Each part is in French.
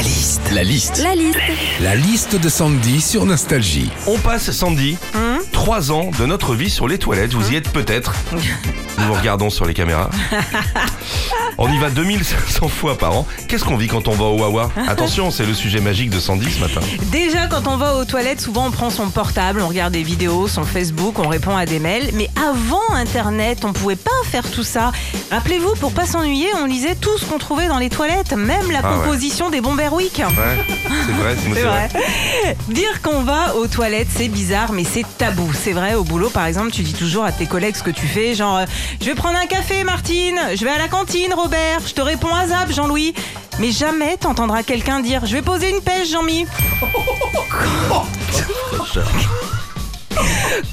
La liste. La liste. La liste. La liste de Sandy sur Nostalgie. On passe, Sandy, Hum trois ans de notre vie sur les toilettes. Vous y êtes peut-être. Nous vous regardons sur les caméras. On y va 2500 fois par an. Qu'est-ce qu'on vit quand on va au Wawa Attention, c'est le sujet magique de Sandy ce matin. Déjà, quand on va aux toilettes, souvent on prend son portable, on regarde des vidéos, son Facebook, on répond à des mails. Mais avant Internet, on pouvait pas faire tout ça. Rappelez-vous, pour pas s'ennuyer, on lisait tout ce qu'on trouvait dans les toilettes, même la Ah ouais. composition des bombers week. Ouais, c'est vrai, c'est C'est vrai. vrai. Dire qu'on va aux toilettes, c'est bizarre, mais c'est tabou. C'est vrai, au boulot, par exemple, tu dis toujours à tes collègues ce que tu fais, genre euh, Je vais prendre un café, Martine. Je vais à la cantine, Robert. Je te réponds à zap, Jean-Louis. Mais jamais t'entendras quelqu'un dire Je vais poser une pêche, Jean-Mi.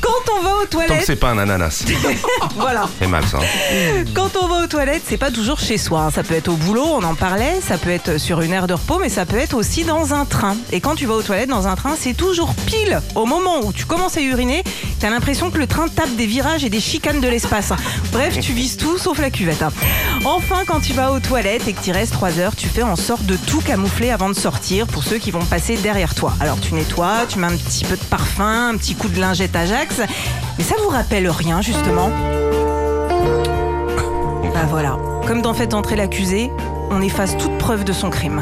Quand on va aux Tant que toilettes, c'est pas un ananas. voilà. C'est mal ça. hein. Quand on va aux toilettes, c'est pas toujours chez soi. hein. Ça peut être au boulot, on en parlait, ça peut être sur une aire de repos, mais ça peut être aussi dans un train. Et quand tu vas aux toilettes dans un train, c'est toujours pile au moment où tu commences à uriner, t'as l'impression que le train tape des virages et des chicanes de l'espace. Bref, tu vises tout sauf la cuvette. hein. Enfin, quand tu vas aux toilettes et que tu restes 3 heures, tu fais en sorte de tout camoufler avant de sortir pour ceux qui vont passer derrière toi. Alors tu nettoies, tu mets un petit peu de parfum, un petit coup de lingette Ajax, mais ça vous rappelle rien justement? Bah voilà, comme dans Faites entrer l'accusé, on efface toute preuve de son crime.